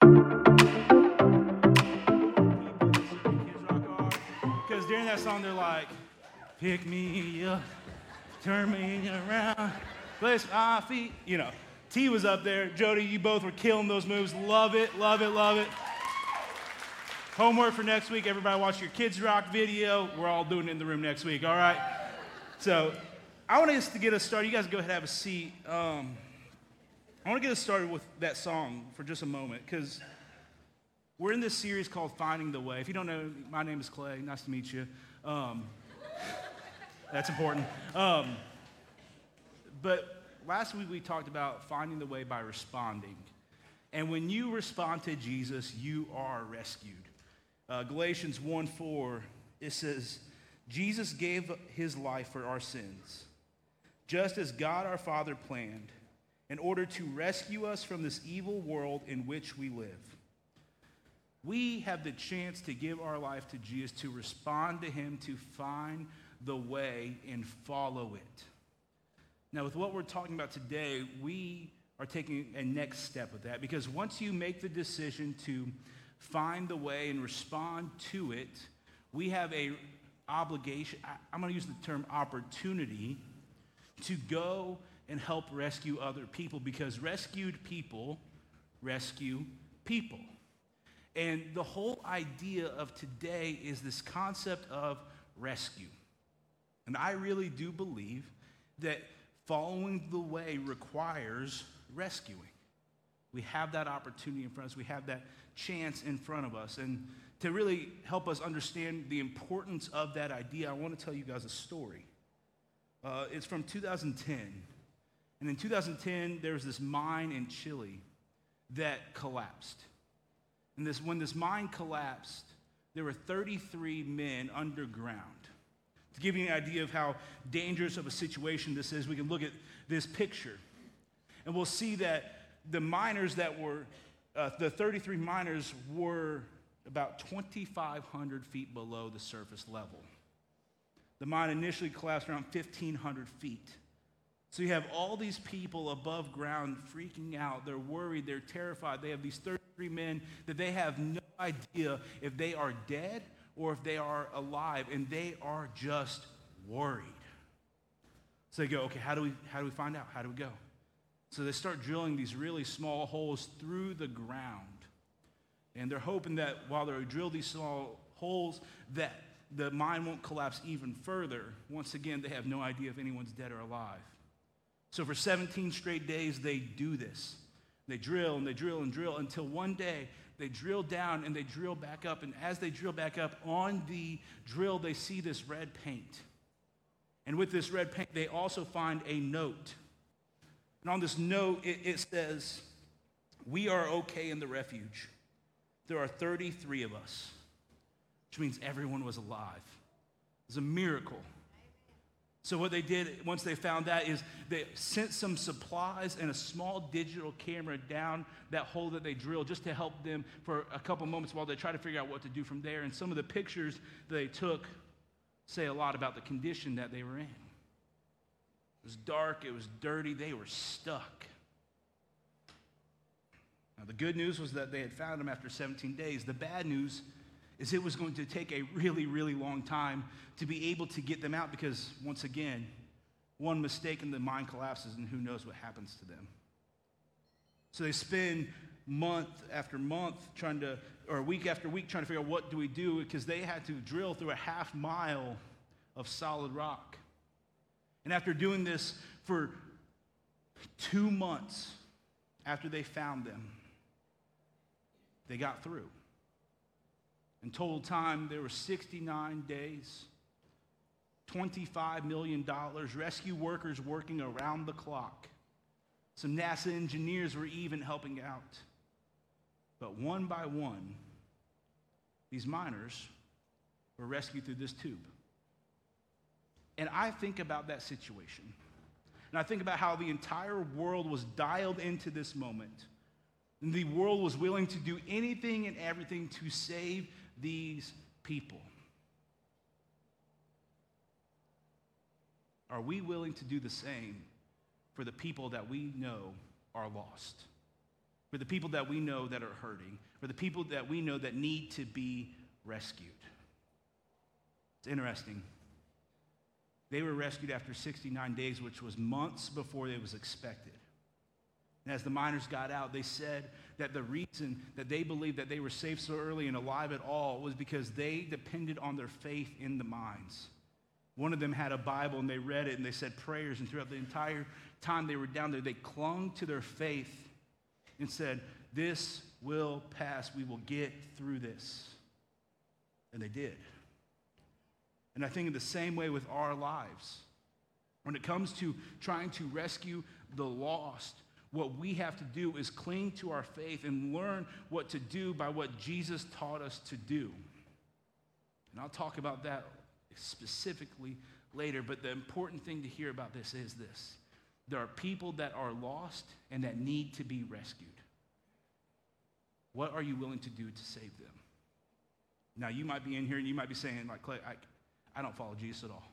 Because during that song, they're like, pick me up, turn me around, place my feet. You know, T was up there. Jody, you both were killing those moves. Love it, love it, love it. Homework for next week. Everybody watch your Kids Rock video. We're all doing it in the room next week, all right? So I want us to get us started. You guys go ahead and have a seat. Um, I want to get us started with that song for just a moment because we're in this series called Finding the Way. If you don't know, my name is Clay. Nice to meet you. Um, that's important. Um, but last week we talked about finding the way by responding. And when you respond to Jesus, you are rescued. Uh, Galatians 1 4, it says, Jesus gave his life for our sins, just as God our Father planned, in order to rescue us from this evil world in which we live. We have the chance to give our life to Jesus, to respond to him, to find the way and follow it. Now, with what we're talking about today, we are taking a next step with that because once you make the decision to find the way and respond to it, we have a obligation, I'm going to use the term opportunity, to go and help rescue other people because rescued people rescue people. And the whole idea of today is this concept of rescue. And I really do believe that following the way requires rescuing. We have that opportunity in front of us, we have that chance in front of us. And to really help us understand the importance of that idea, I want to tell you guys a story. Uh, it's from 2010. And in 2010, there was this mine in Chile that collapsed. And this, when this mine collapsed, there were 33 men underground. To give you an idea of how dangerous of a situation this is, we can look at this picture. And we'll see that the miners that were, uh, the 33 miners were about 2,500 feet below the surface level. The mine initially collapsed around 1,500 feet. So you have all these people above ground freaking out. They're worried, they're terrified. They have these 33 men that they have no idea if they are dead or if they are alive, and they are just worried. So they go, okay, how do we, how do we find out? How do we go? So they start drilling these really small holes through the ground. And they're hoping that while they drill these small holes, that the mine won't collapse even further. Once again, they have no idea if anyone's dead or alive. So for 17 straight days, they do this. They drill and they drill and drill until one day they drill down and they drill back up. And as they drill back up, on the drill, they see this red paint. And with this red paint, they also find a note. And on this note, it, it says, We are okay in the refuge. There are 33 of us, which means everyone was alive. It's a miracle. So, what they did once they found that is they sent some supplies and a small digital camera down that hole that they drilled just to help them for a couple moments while they try to figure out what to do from there. And some of the pictures they took say a lot about the condition that they were in. It was dark, it was dirty, they were stuck. Now, the good news was that they had found him after 17 days. The bad news is it was going to take a really, really long time to be able to get them out because, once again, one mistake and the mine collapses, and who knows what happens to them. So they spend month after month trying to, or week after week trying to figure out what do we do because they had to drill through a half mile of solid rock. And after doing this for two months after they found them, they got through. In total time, there were 69 days, $25 million, rescue workers working around the clock. Some NASA engineers were even helping out. But one by one, these miners were rescued through this tube. And I think about that situation. And I think about how the entire world was dialed into this moment. And the world was willing to do anything and everything to save these people. Are we willing to do the same for the people that we know are lost? for the people that we know that are hurting, for the people that we know that need to be rescued. It's interesting. They were rescued after 69 days, which was months before it was expected. And as the miners got out, they said that the reason that they believed that they were safe so early and alive at all was because they depended on their faith in the mines. One of them had a Bible and they read it and they said prayers, and throughout the entire time they were down there, they clung to their faith and said, This will pass. We will get through this. And they did. And I think in the same way with our lives, when it comes to trying to rescue the lost, what we have to do is cling to our faith and learn what to do by what Jesus taught us to do. And I'll talk about that specifically later, but the important thing to hear about this is this there are people that are lost and that need to be rescued. What are you willing to do to save them? Now, you might be in here and you might be saying, like, Clay, I, I don't follow Jesus at all.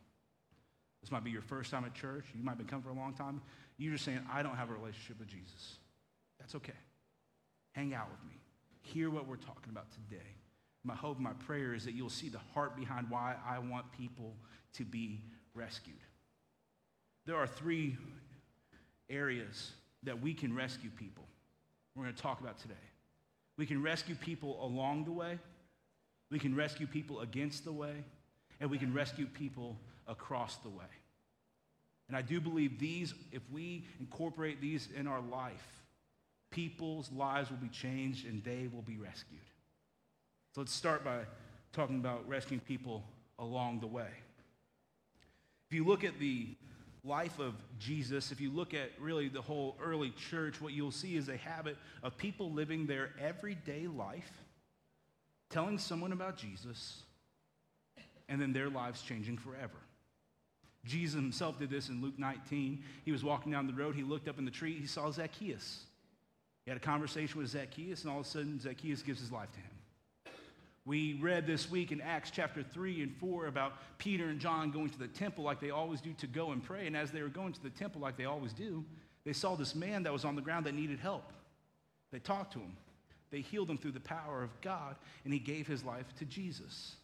This might be your first time at church. You might have been coming for a long time. You're just saying, I don't have a relationship with Jesus. That's okay. Hang out with me. Hear what we're talking about today. My hope, my prayer is that you'll see the heart behind why I want people to be rescued. There are three areas that we can rescue people. We're going to talk about today. We can rescue people along the way, we can rescue people against the way, and we can rescue people across the way. And I do believe these, if we incorporate these in our life, people's lives will be changed and they will be rescued. So let's start by talking about rescuing people along the way. If you look at the life of Jesus, if you look at really the whole early church, what you'll see is a habit of people living their everyday life, telling someone about Jesus, and then their lives changing forever. Jesus himself did this in Luke 19. He was walking down the road, he looked up in the tree, he saw Zacchaeus. He had a conversation with Zacchaeus, and all of a sudden, Zacchaeus gives his life to him. We read this week in Acts chapter 3 and 4 about Peter and John going to the temple like they always do to go and pray. And as they were going to the temple like they always do, they saw this man that was on the ground that needed help. They talked to him, they healed him through the power of God, and he gave his life to Jesus.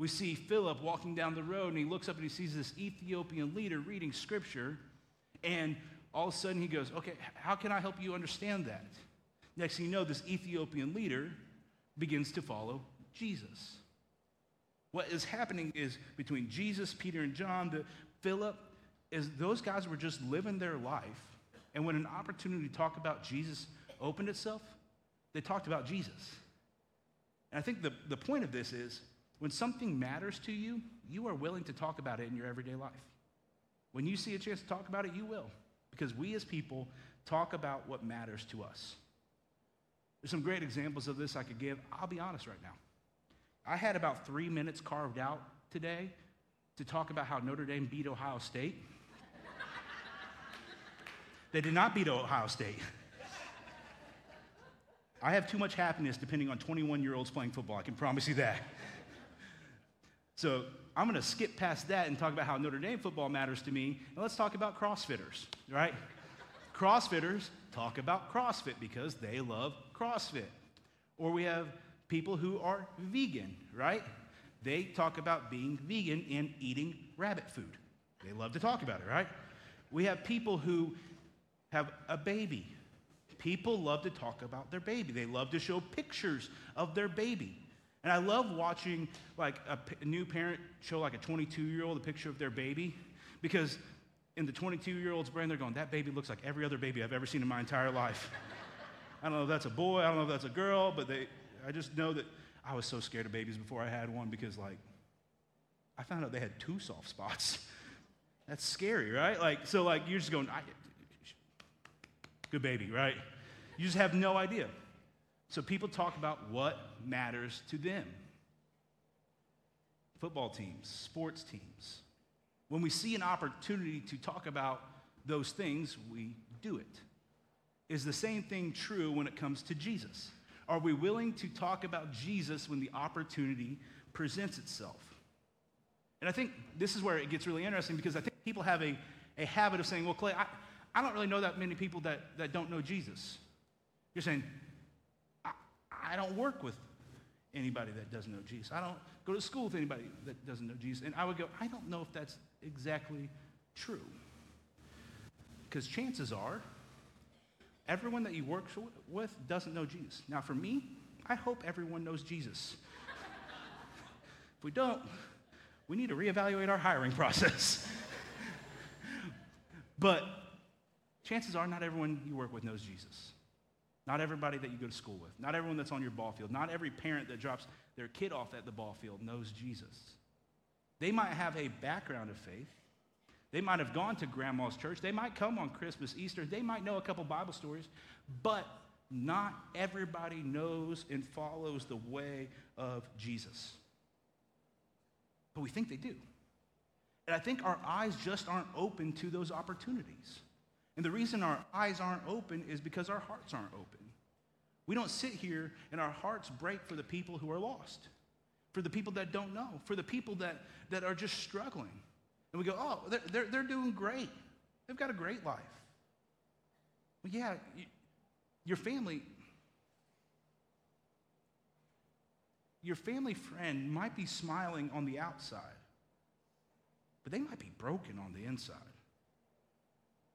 We see Philip walking down the road and he looks up and he sees this Ethiopian leader reading scripture. And all of a sudden he goes, Okay, how can I help you understand that? Next thing you know, this Ethiopian leader begins to follow Jesus. What is happening is between Jesus, Peter, and John, the Philip, is those guys were just living their life. And when an opportunity to talk about Jesus opened itself, they talked about Jesus. And I think the, the point of this is when something matters to you, you are willing to talk about it in your everyday life. When you see a chance to talk about it, you will. Because we as people talk about what matters to us. There's some great examples of this I could give. I'll be honest right now. I had about three minutes carved out today to talk about how Notre Dame beat Ohio State. they did not beat Ohio State. I have too much happiness depending on 21 year olds playing football, I can promise you that. So I'm going to skip past that and talk about how Notre Dame football matters to me. And let's talk about CrossFitters, right? CrossFitters talk about CrossFit because they love CrossFit. Or we have people who are vegan, right? They talk about being vegan and eating rabbit food. They love to talk about it, right? We have people who have a baby. People love to talk about their baby. They love to show pictures of their baby. And I love watching like a, new parent show like a 22 year old a picture of their baby because in the 22 year old's brain, they're going, that baby looks like every other baby I've ever seen in my entire life. I don't know if that's a boy, I don't know if that's a girl, but they, I just know that I was so scared of babies before I had one because, like, I found out they had two soft spots. That's scary, right? Like, so, like, you're just going, good baby, right? You just have no idea. So people talk about what matters to them football teams, sports teams. When we see an opportunity to talk about those things, we do it. Is the same thing true when it comes to Jesus? Are we willing to talk about Jesus when the opportunity presents itself? And I think this is where it gets really interesting because I think people have a, a habit of saying, well, Clay, I, I don't really know that many people that, that don't know Jesus. You're saying, I don't work with anybody that doesn't know Jesus. I don't go to school with anybody that doesn't know Jesus. And I would go, I don't know if that's exactly true. Because chances are, everyone that you work with doesn't know Jesus. Now, for me, I hope everyone knows Jesus. if we don't, we need to reevaluate our hiring process. but chances are, not everyone you work with knows Jesus. Not everybody that you go to school with, not everyone that's on your ball field, not every parent that drops their kid off at the ball field knows Jesus. They might have a background of faith. They might have gone to grandma's church. They might come on Christmas, Easter. They might know a couple Bible stories, but not everybody knows and follows the way of Jesus. But we think they do. And I think our eyes just aren't open to those opportunities. And the reason our eyes aren't open is because our hearts aren't open. We don't sit here and our hearts break for the people who are lost, for the people that don't know, for the people that, that are just struggling. And we go, oh, they're, they're, they're doing great. They've got a great life. Well, yeah, your family, your family friend might be smiling on the outside, but they might be broken on the inside.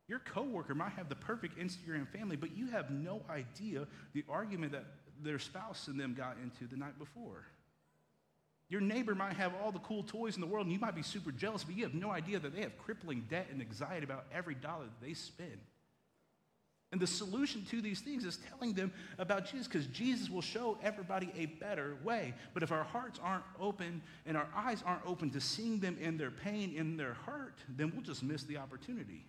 Your coworker might have the perfect Instagram family, but you have no idea the argument that their spouse and them got into the night before. Your neighbor might have all the cool toys in the world, and you might be super jealous, but you have no idea that they have crippling debt and anxiety about every dollar that they spend. And the solution to these things is telling them about Jesus because Jesus will show everybody a better way. But if our hearts aren't open and our eyes aren't open to seeing them in their pain, in their hurt, then we'll just miss the opportunity.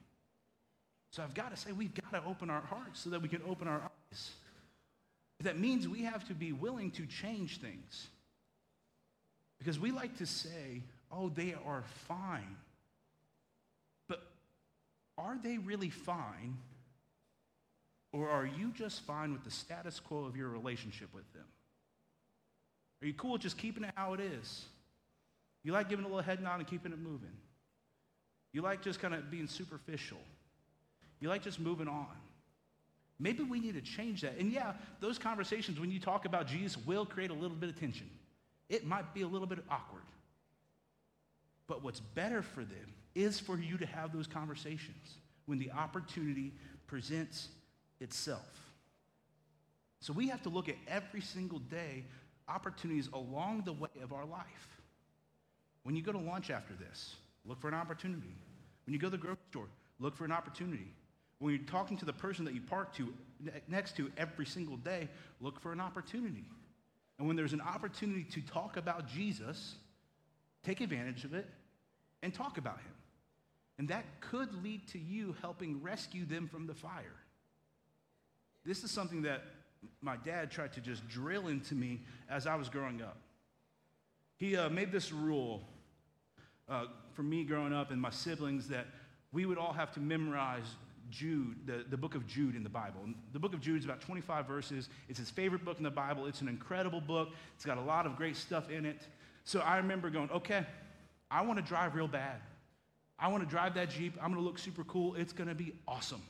So I've got to say, we've got to open our hearts so that we can open our eyes. That means we have to be willing to change things. Because we like to say, oh, they are fine. But are they really fine? Or are you just fine with the status quo of your relationship with them? Are you cool with just keeping it how it is? You like giving a little head nod and keeping it moving? You like just kind of being superficial? You like just moving on. Maybe we need to change that. And yeah, those conversations, when you talk about Jesus, will create a little bit of tension. It might be a little bit awkward. But what's better for them is for you to have those conversations when the opportunity presents itself. So we have to look at every single day opportunities along the way of our life. When you go to lunch after this, look for an opportunity. When you go to the grocery store, look for an opportunity. When you're talking to the person that you park to next to every single day, look for an opportunity. And when there's an opportunity to talk about Jesus, take advantage of it and talk about him. And that could lead to you helping rescue them from the fire. This is something that my dad tried to just drill into me as I was growing up. He uh, made this rule uh, for me growing up and my siblings that we would all have to memorize Jude, the, the book of Jude in the Bible. The book of Jude is about 25 verses. It's his favorite book in the Bible. It's an incredible book. It's got a lot of great stuff in it. So I remember going, okay, I want to drive real bad. I want to drive that Jeep. I'm going to look super cool. It's going to be awesome.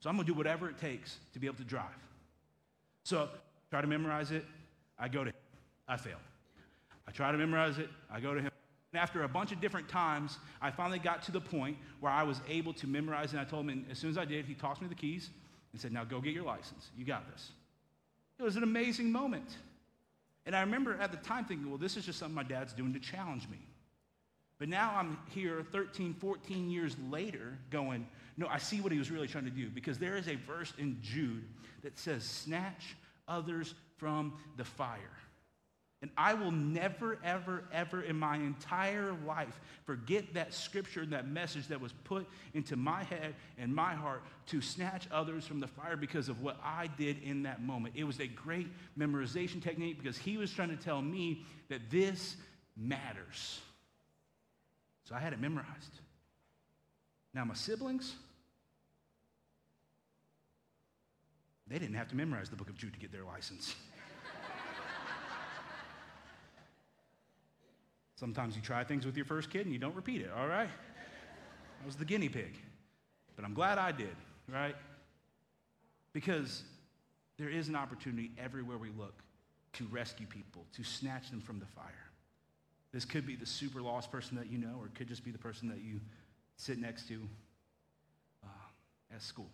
So I'm going to do whatever it takes to be able to drive. So try to memorize it. I go to him. I fail. I try to memorize it. I go to him. And after a bunch of different times, I finally got to the point where I was able to memorize. And I told him, and as soon as I did, he tossed me the keys and said, Now go get your license. You got this. It was an amazing moment. And I remember at the time thinking, well, this is just something my dad's doing to challenge me. But now I'm here 13, 14 years later going, no, I see what he was really trying to do because there is a verse in Jude that says, snatch others from the fire. And I will never, ever, ever in my entire life forget that scripture and that message that was put into my head and my heart to snatch others from the fire because of what I did in that moment. It was a great memorization technique because he was trying to tell me that this matters. So I had it memorized. Now, my siblings, they didn't have to memorize the book of Jude to get their license. Sometimes you try things with your first kid and you don't repeat it, all right? I was the guinea pig. But I'm glad I did, right? Because There is an opportunity everywhere we look to rescue people, to snatch them from the fire. This could be the super lost person that you know, or it could just be the person that you sit next to uh, at school.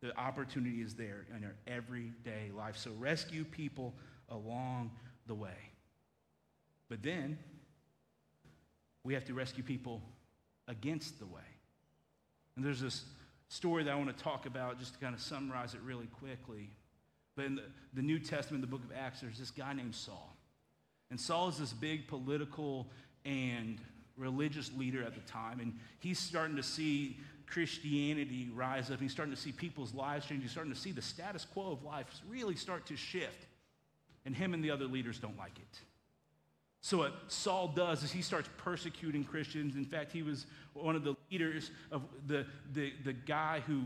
The opportunity is there in our everyday life. So rescue people along the way. But then we have to rescue people against the way. And there's this story that I want to talk about just to kind of summarize it really quickly. But in the, the New Testament, the book of Acts, there's this guy named Saul. And Saul is this big political and religious leader at the time. And he's starting to see Christianity rise up. He's starting to see people's lives change. He's starting to see the status quo of life really start to shift. And him and the other leaders don't like it. So, what Saul does is he starts persecuting Christians. In fact, he was one of the leaders of the, the, the guy who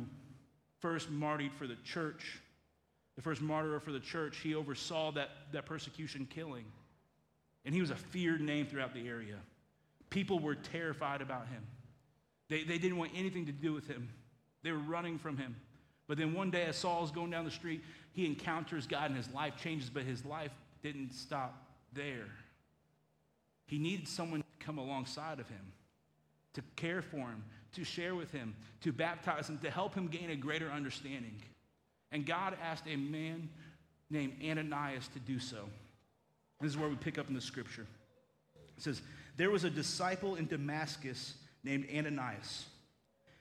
first martyred for the church, the first martyr for the church. He oversaw that, that persecution killing. And he was a feared name throughout the area. People were terrified about him. They, they didn't want anything to do with him, they were running from him. But then one day, as Saul is going down the street, he encounters God and his life changes, but his life didn't stop there. He needed someone to come alongside of him, to care for him, to share with him, to baptize him, to help him gain a greater understanding. And God asked a man named Ananias to do so. This is where we pick up in the scripture. It says, There was a disciple in Damascus named Ananias.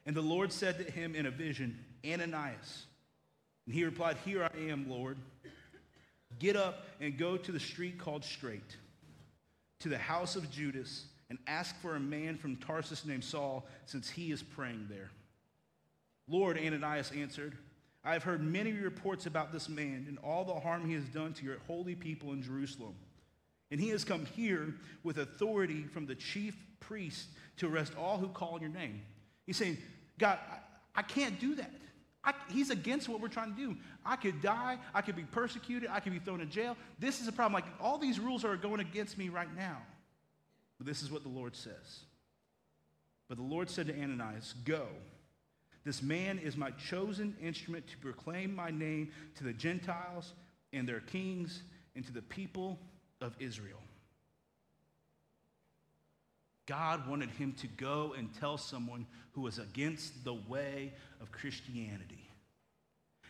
And the Lord said to him in a vision, Ananias. And he replied, Here I am, Lord. Get up and go to the street called Straight, to the house of Judas, and ask for a man from Tarsus named Saul, since he is praying there. Lord, Ananias answered, I have heard many reports about this man and all the harm he has done to your holy people in Jerusalem. And he has come here with authority from the chief priest to arrest all who call on your name. He's saying, God, I, I can't do that. I, he's against what we're trying to do. I could die. I could be persecuted. I could be thrown in jail. This is a problem. Like all these rules are going against me right now. But this is what the Lord says. But the Lord said to Ananias, Go. This man is my chosen instrument to proclaim my name to the Gentiles and their kings and to the people of Israel. God wanted him to go and tell someone who was against the way of Christianity.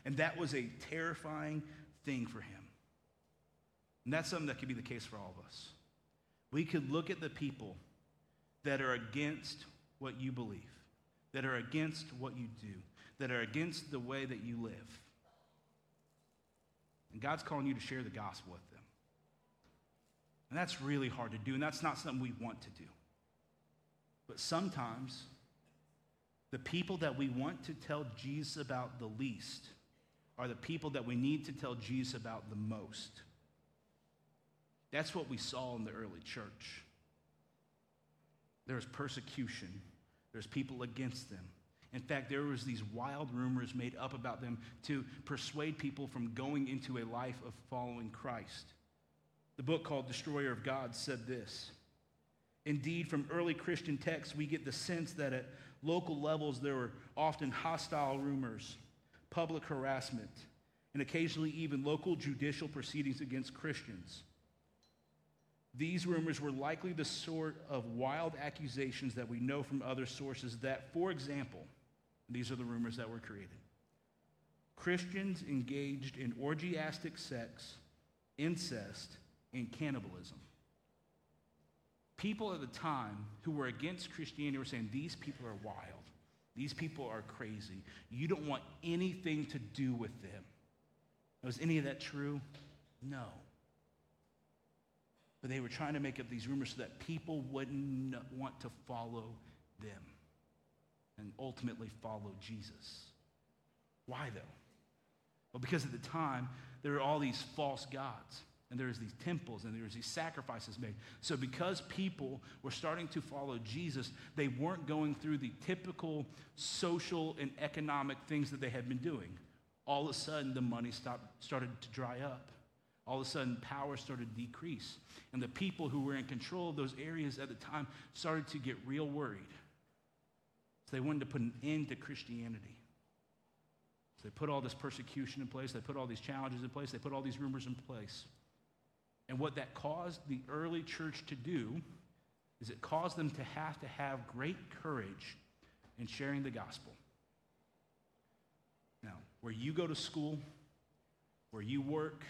And that was a terrifying thing for him. And that's something that could be the case for all of us. We could look at the people that are against what you believe, that are against what you do, that are against the way that you live. And God's calling you to share the gospel with them. And that's really hard to do, and that's not something we want to do. But sometimes the people that we want to tell Jesus about the least are the people that we need to tell Jesus about the most. That's what we saw in the early church. There was persecution. There's people against them. In fact, there was these wild rumors made up about them to persuade people from going into a life of following Christ. The book called Destroyer of God said this. Indeed, from early Christian texts, we get the sense that at local levels there were often hostile rumors, public harassment, and occasionally even local judicial proceedings against Christians. These rumors were likely the sort of wild accusations that we know from other sources that, for example, these are the rumors that were created. Christians engaged in orgiastic sex, incest, and cannibalism. People at the time who were against Christianity were saying, These people are wild. These people are crazy. You don't want anything to do with them. Was any of that true? No. But they were trying to make up these rumors so that people wouldn't want to follow them and ultimately follow Jesus. Why, though? Well, because at the time, there were all these false gods and there was these temples and there was these sacrifices made. So because people were starting to follow jesus they weren't going through the typical social and economic things that they had been doing. All of a sudden the money stopped, started to dry up. All of a sudden power started to decrease. And the people who were in control of those areas at the time started to get real worried. So they wanted to put an end to christianity. So they put all this persecution in place, they put all these challenges in place, they put all these rumors in place. And what that caused the early church to do is it caused them to have to have great courage in sharing the gospel. Now, where you go to school, where you work,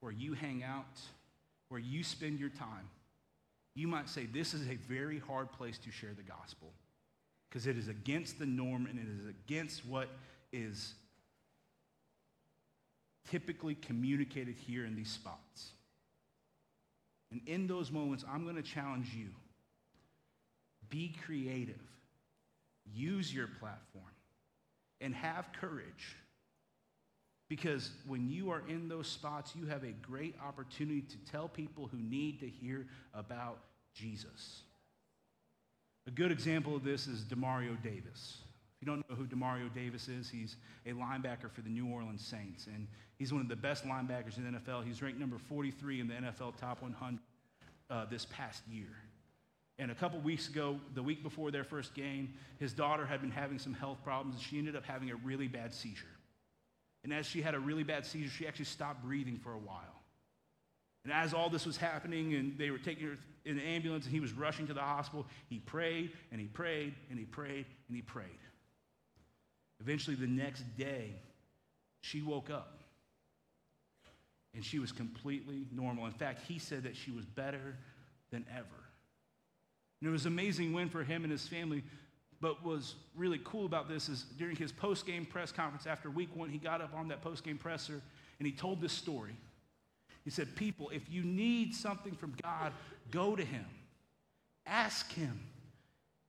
where you hang out, where you spend your time, you might say this is a very hard place to share the gospel because it is against the norm and it is against what is typically communicated here in these spots. And in those moments, I'm going to challenge you be creative, use your platform, and have courage. Because when you are in those spots, you have a great opportunity to tell people who need to hear about Jesus. A good example of this is Demario Davis. If you don't know who Demario Davis is, he's a linebacker for the New Orleans Saints, and he's one of the best linebackers in the NFL. He's ranked number 43 in the NFL top 100 uh, this past year. And a couple weeks ago, the week before their first game, his daughter had been having some health problems, and she ended up having a really bad seizure. And as she had a really bad seizure, she actually stopped breathing for a while. And as all this was happening, and they were taking her in the ambulance, and he was rushing to the hospital, he prayed and he prayed and he prayed and he prayed. Eventually, the next day, she woke up and she was completely normal. In fact, he said that she was better than ever. And it was an amazing win for him and his family. But was really cool about this is during his post-game press conference after week one, he got up on that post-game presser and he told this story. He said, People, if you need something from God, go to him. Ask him.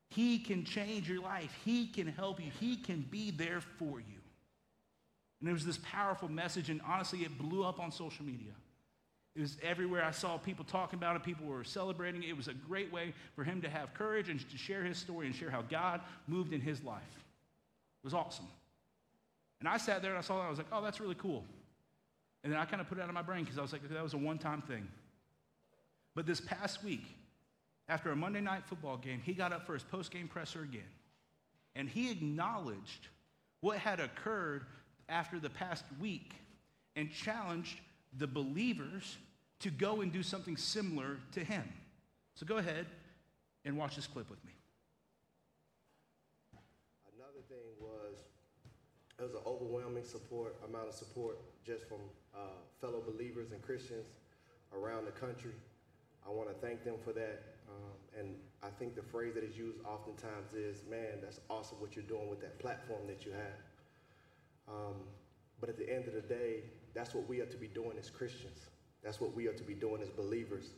He can change your life. He can help you. He can be there for you. And it was this powerful message, and honestly, it blew up on social media. It was everywhere. I saw people talking about it, people were celebrating it. It was a great way for him to have courage and to share his story and share how God moved in his life. It was awesome. And I sat there and I saw that. I was like, oh, that's really cool. And then I kind of put it out of my brain because I was like, that was a one time thing. But this past week, after a Monday night football game, he got up for his post game presser again. And he acknowledged what had occurred after the past week and challenged the believers to go and do something similar to him. So go ahead and watch this clip with me. Another thing was it was an overwhelming support amount of support just from uh, fellow believers and Christians around the country. I want to thank them for that. Um, and I think the phrase that is used oftentimes is, "Man, that's awesome what you're doing with that platform that you have." Um, but at the end of the day, that's what we are to be doing as Christians. That's what we are to be doing as believers,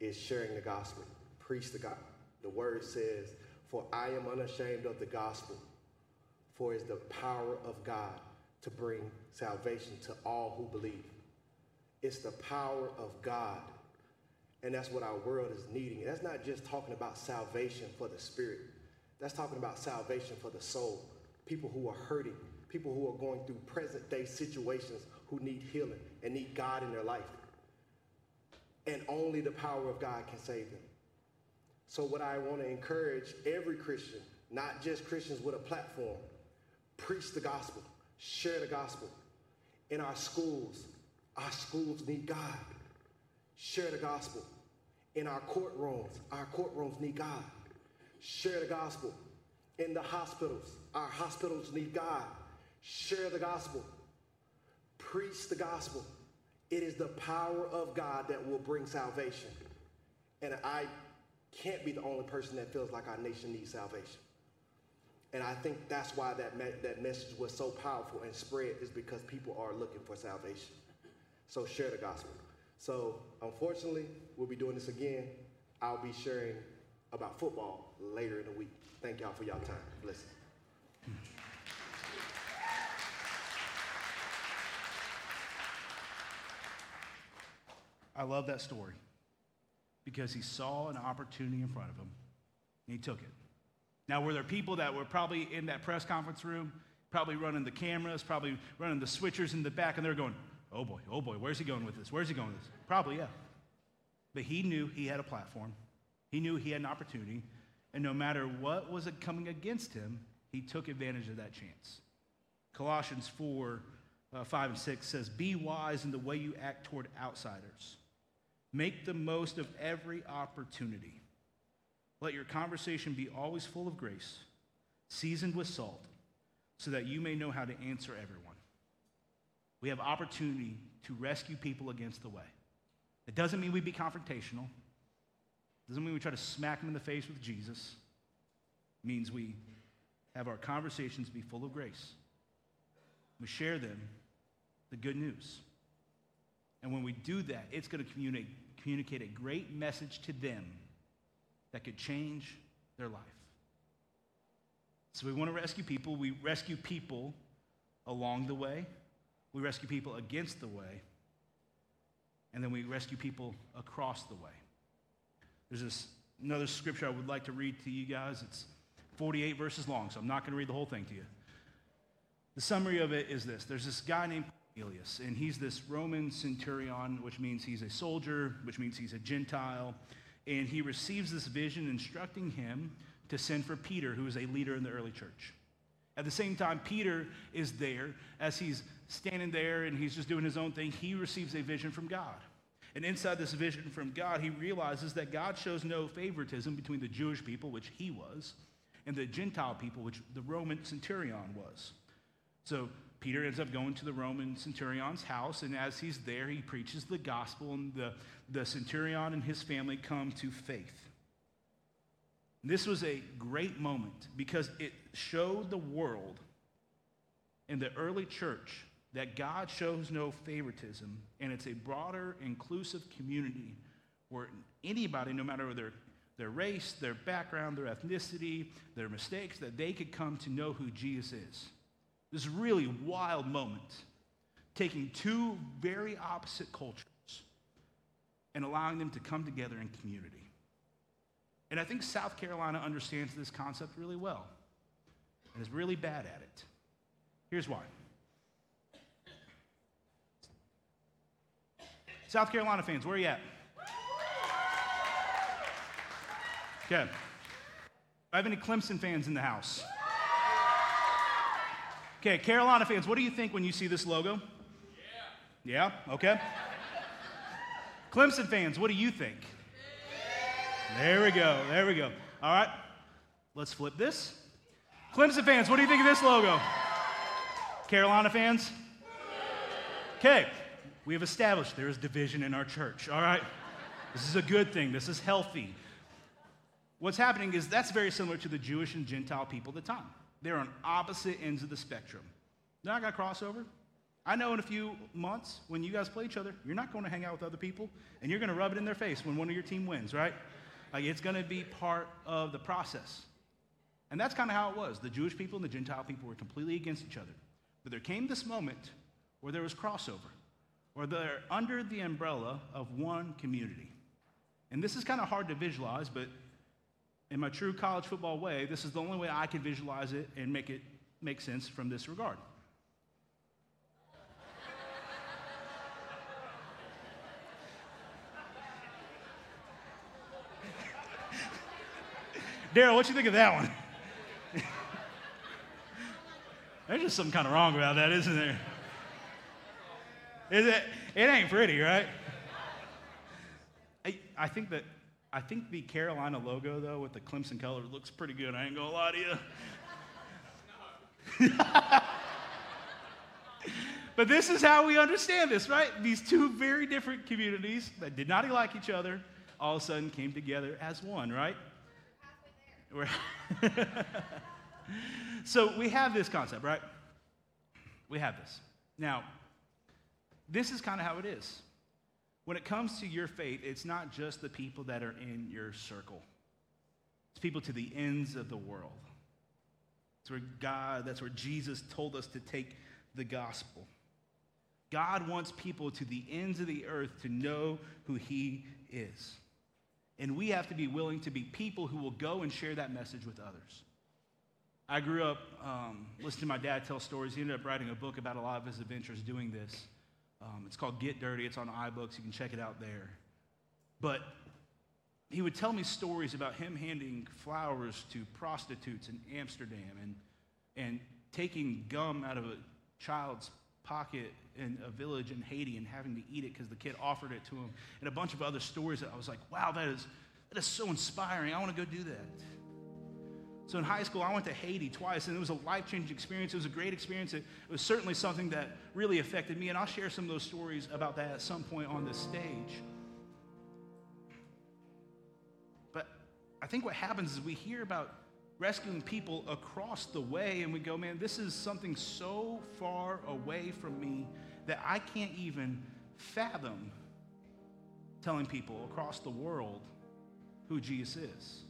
is sharing the gospel, preach the gospel. The word says, for I am unashamed of the gospel, for it is the power of God to bring salvation to all who believe. It's the power of God. And that's what our world is needing. That's not just talking about salvation for the spirit. That's talking about salvation for the soul. People who are hurting, people who are going through present day situations who need healing and need God in their life. And only the power of God can save them. So, what I want to encourage every Christian, not just Christians with a platform, preach the gospel, share the gospel. In our schools, our schools need God. Share the gospel. In our courtrooms, our courtrooms need God. Share the gospel. In the hospitals, our hospitals need God share the gospel, preach the gospel. It is the power of God that will bring salvation. And I can't be the only person that feels like our nation needs salvation. And I think that's why that, me- that message was so powerful and spread is because people are looking for salvation. So share the gospel. So unfortunately, we'll be doing this again. I'll be sharing about football later in the week. Thank y'all for y'all time. Listen. I love that story because he saw an opportunity in front of him and he took it. Now, were there people that were probably in that press conference room, probably running the cameras, probably running the switchers in the back, and they're going, oh boy, oh boy, where's he going with this? Where's he going with this? Probably, yeah. But he knew he had a platform, he knew he had an opportunity, and no matter what was coming against him, he took advantage of that chance. Colossians 4 uh, 5 and 6 says, Be wise in the way you act toward outsiders. Make the most of every opportunity. Let your conversation be always full of grace, seasoned with salt, so that you may know how to answer everyone. We have opportunity to rescue people against the way. It doesn't mean we be confrontational. It doesn't mean we try to smack them in the face with Jesus. It means we have our conversations be full of grace. We share them the good news. And when we do that, it's going to communicate, communicate a great message to them that could change their life. So we want to rescue people. We rescue people along the way, we rescue people against the way, and then we rescue people across the way. There's this another scripture I would like to read to you guys. It's 48 verses long, so I'm not going to read the whole thing to you. The summary of it is this there's this guy named Cornelius, and he's this Roman centurion, which means he's a soldier, which means he's a Gentile, and he receives this vision instructing him to send for Peter, who is a leader in the early church. At the same time, Peter is there as he's standing there and he's just doing his own thing. He receives a vision from God. And inside this vision from God, he realizes that God shows no favoritism between the Jewish people, which he was, and the Gentile people, which the Roman centurion was. So Peter ends up going to the Roman centurion's house, and as he's there, he preaches the gospel, and the, the centurion and his family come to faith. This was a great moment because it showed the world in the early church that God shows no favoritism, and it's a broader, inclusive community where anybody, no matter their, their race, their background, their ethnicity, their mistakes, that they could come to know who Jesus is. This is really wild moment, taking two very opposite cultures and allowing them to come together in community. And I think South Carolina understands this concept really well and is really bad at it. Here's why. South Carolina fans, where are you at? Okay. Do I have any Clemson fans in the house? Okay, Carolina fans, what do you think when you see this logo? Yeah. Yeah? Okay. Clemson fans, what do you think? There we go. There we go. All right. Let's flip this. Clemson fans, what do you think of this logo? Carolina fans? Okay. We have established there is division in our church. All right. This is a good thing. This is healthy. What's happening is that's very similar to the Jewish and Gentile people at the time. They're on opposite ends of the spectrum. They're not going to cross over. I know in a few months, when you guys play each other, you're not going to hang out with other people, and you're going to rub it in their face when one of your team wins, right? Like it's going to be part of the process. And that's kind of how it was. The Jewish people and the Gentile people were completely against each other. But there came this moment where there was crossover, where they're under the umbrella of one community. And this is kind of hard to visualize, but in my true college football way, this is the only way I can visualize it and make it make sense from this regard. Daryl, what you think of that one? There's just something kind of wrong about that, isn't there? Is it? It ain't pretty, right? I, I think that I think the Carolina logo, though, with the Clemson color, looks pretty good. I ain't gonna lie to you. but this is how we understand this, right? These two very different communities that did not like each other all of a sudden came together as one, right? so we have this concept, right? We have this. Now, this is kind of how it is. When it comes to your faith, it's not just the people that are in your circle, it's people to the ends of the world. That's where God, that's where Jesus told us to take the gospel. God wants people to the ends of the earth to know who He is. And we have to be willing to be people who will go and share that message with others. I grew up um, listening to my dad tell stories. He ended up writing a book about a lot of his adventures doing this. Um, it's called Get Dirty. It's on iBooks. You can check it out there. But he would tell me stories about him handing flowers to prostitutes in Amsterdam and, and taking gum out of a child's pocket in a village in Haiti and having to eat it because the kid offered it to him, and a bunch of other stories that I was like, wow, that is, that is so inspiring. I want to go do that. So in high school, I went to Haiti twice, and it was a life changing experience. It was a great experience. It was certainly something that really affected me, and I'll share some of those stories about that at some point on this stage. But I think what happens is we hear about rescuing people across the way, and we go, man, this is something so far away from me that I can't even fathom telling people across the world who Jesus is.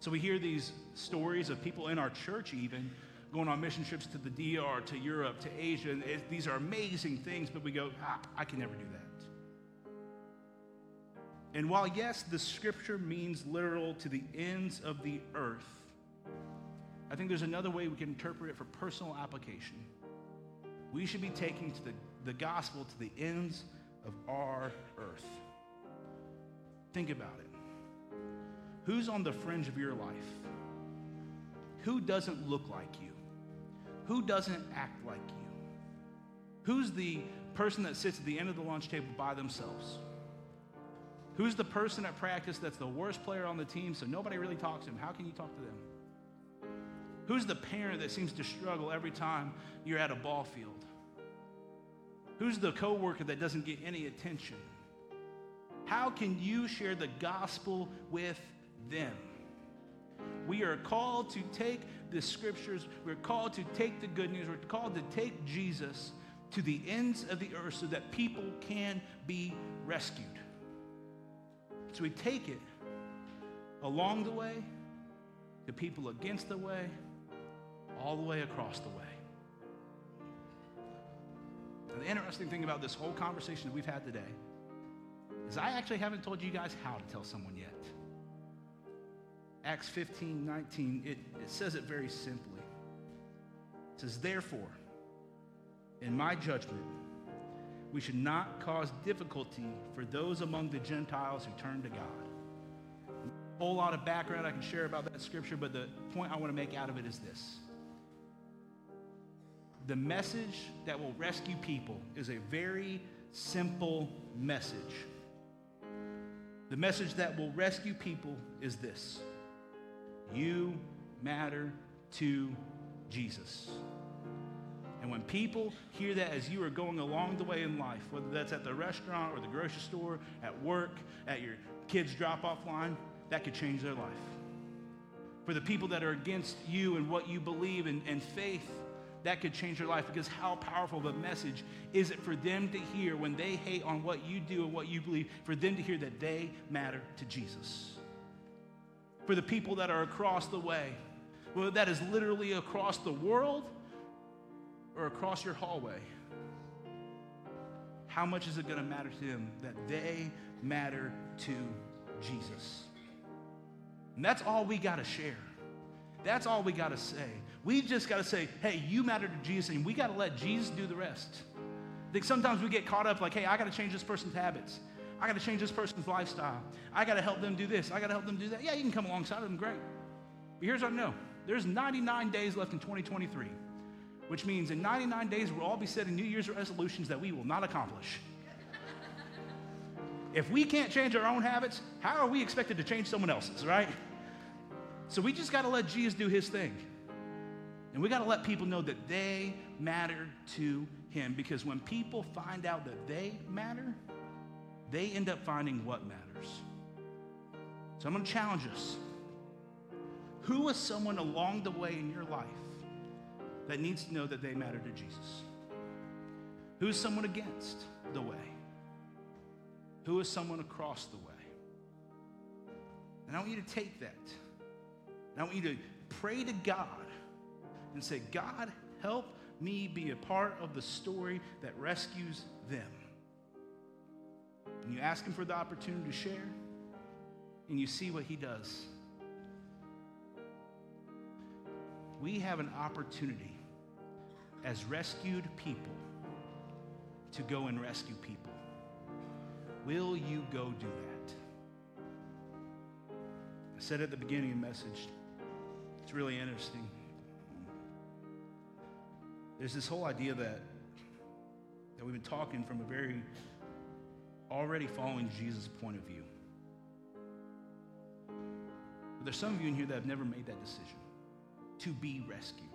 So we hear these stories of people in our church, even going on mission trips to the DR, to Europe, to Asia. It, these are amazing things, but we go, ah, I can never do that. And while, yes, the scripture means literal to the ends of the earth, I think there's another way we can interpret it for personal application. We should be taking to the, the gospel to the ends of our earth. Think about it. Who's on the fringe of your life? Who doesn't look like you? Who doesn't act like you? Who's the person that sits at the end of the lunch table by themselves? Who's the person at practice that's the worst player on the team so nobody really talks to him? How can you talk to them? Who's the parent that seems to struggle every time you're at a ball field? Who's the coworker that doesn't get any attention? How can you share the gospel with them. We are called to take the scriptures, we're called to take the good news, we're called to take Jesus to the ends of the earth so that people can be rescued. So we take it along the way, the people against the way, all the way across the way. Now, the interesting thing about this whole conversation that we've had today is I actually haven't told you guys how to tell someone yet. Acts 15, 19, it, it says it very simply. It says, Therefore, in my judgment, we should not cause difficulty for those among the Gentiles who turn to God. A whole lot of background I can share about that scripture, but the point I want to make out of it is this. The message that will rescue people is a very simple message. The message that will rescue people is this you matter to Jesus. And when people hear that as you are going along the way in life, whether that's at the restaurant or the grocery store, at work, at your kids' drop off line, that could change their life. For the people that are against you and what you believe and, and faith, that could change their life because how powerful of a message is it for them to hear when they hate on what you do and what you believe, for them to hear that they matter to Jesus? For the people that are across the way, whether that is literally across the world or across your hallway. How much is it going to matter to them that they matter to Jesus? And that's all we got to share. That's all we got to say. We just got to say, hey, you matter to Jesus, and we got to let Jesus do the rest. I think sometimes we get caught up like, hey, I got to change this person's habits. I got to change this person's lifestyle. I got to help them do this. I got to help them do that. Yeah, you can come alongside of them, great. But here's what I know there's 99 days left in 2023, which means in 99 days, we'll all be setting New Year's resolutions that we will not accomplish. if we can't change our own habits, how are we expected to change someone else's, right? So we just got to let Jesus do his thing. And we got to let people know that they matter to him because when people find out that they matter, they end up finding what matters. So I'm going to challenge us. Who is someone along the way in your life that needs to know that they matter to Jesus? Who is someone against the way? Who is someone across the way? And I want you to take that. And I want you to pray to God and say, God, help me be a part of the story that rescues them and you ask Him for the opportunity to share, and you see what He does. We have an opportunity as rescued people to go and rescue people. Will you go do that? I said at the beginning of the message, it's really interesting. there's this whole idea that, that we've been talking from a very already following Jesus point of view. But there's some of you in here that have never made that decision to be rescued.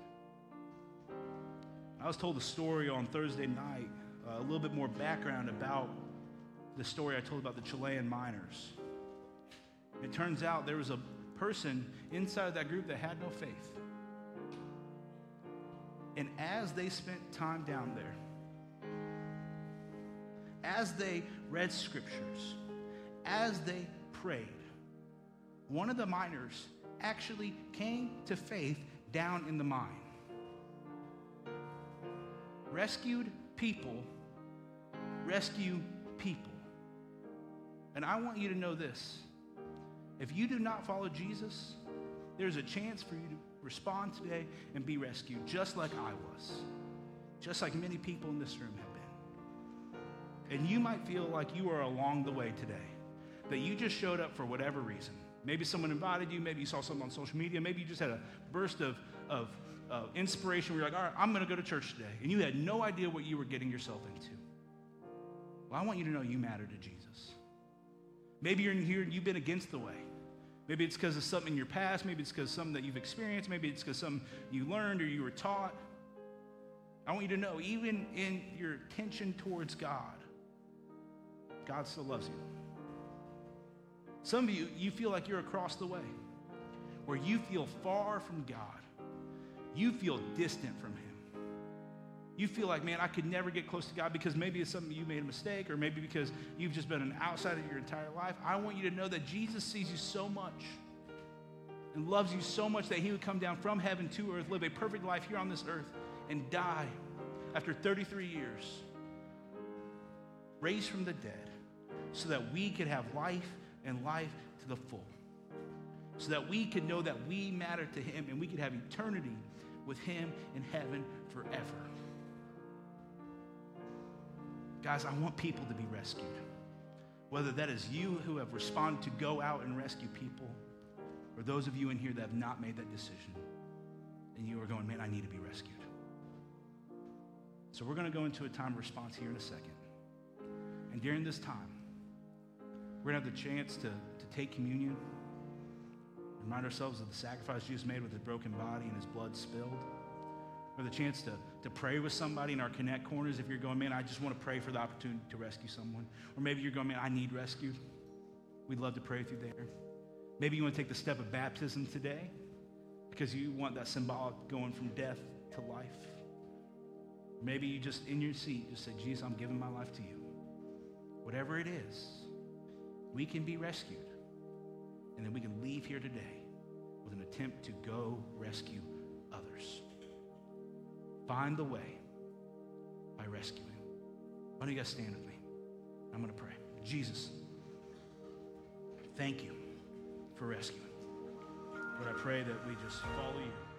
I was told a story on Thursday night, uh, a little bit more background about the story I told about the Chilean miners. It turns out there was a person inside of that group that had no faith. And as they spent time down there, as they read scriptures, as they prayed, one of the miners actually came to faith down in the mine. Rescued people rescue people. And I want you to know this if you do not follow Jesus, there's a chance for you to respond today and be rescued, just like I was, just like many people in this room have. And you might feel like you are along the way today, that you just showed up for whatever reason. Maybe someone invited you, maybe you saw something on social media, maybe you just had a burst of, of uh, inspiration where you're like, all right, I'm going to go to church today. And you had no idea what you were getting yourself into. Well, I want you to know you matter to Jesus. Maybe you're in here and you've been against the way. Maybe it's because of something in your past. Maybe it's because something that you've experienced. Maybe it's because something you learned or you were taught. I want you to know, even in your tension towards God, God still loves you. Some of you, you feel like you're across the way, where you feel far from God. You feel distant from Him you feel like, man, I could never get close to God because maybe it's something you made a mistake or maybe because you've just been an outsider your entire life, I want you to know that Jesus sees you so much and loves you so much that he would come down from heaven to earth, live a perfect life here on this earth, and die after 33 years, raised from the dead, so that we could have life and life to the full. So that we could know that we matter to him and we could have eternity with him in heaven forever. Guys, I want people to be rescued. Whether that is you who have responded to go out and rescue people, or those of you in here that have not made that decision, and you are going, man, I need to be rescued. So we're going to go into a time of response here in a second. And during this time, we're going to have the chance to, to take communion, remind ourselves of the sacrifice Jesus made with his broken body and his blood spilled or the chance to, to pray with somebody in our connect corners if you're going, man, I just want to pray for the opportunity to rescue someone. Or maybe you're going, man, I need rescue. We'd love to pray with you there. Maybe you want to take the step of baptism today because you want that symbolic going from death to life. Maybe you just in your seat just say, Jesus, I'm giving my life to you. Whatever it is, we can be rescued. And then we can leave here today with an attempt to go rescue others find the way by rescuing. Why don't you guys stand with me? I'm going to pray. Jesus, thank you for rescuing. But I pray that we just follow you.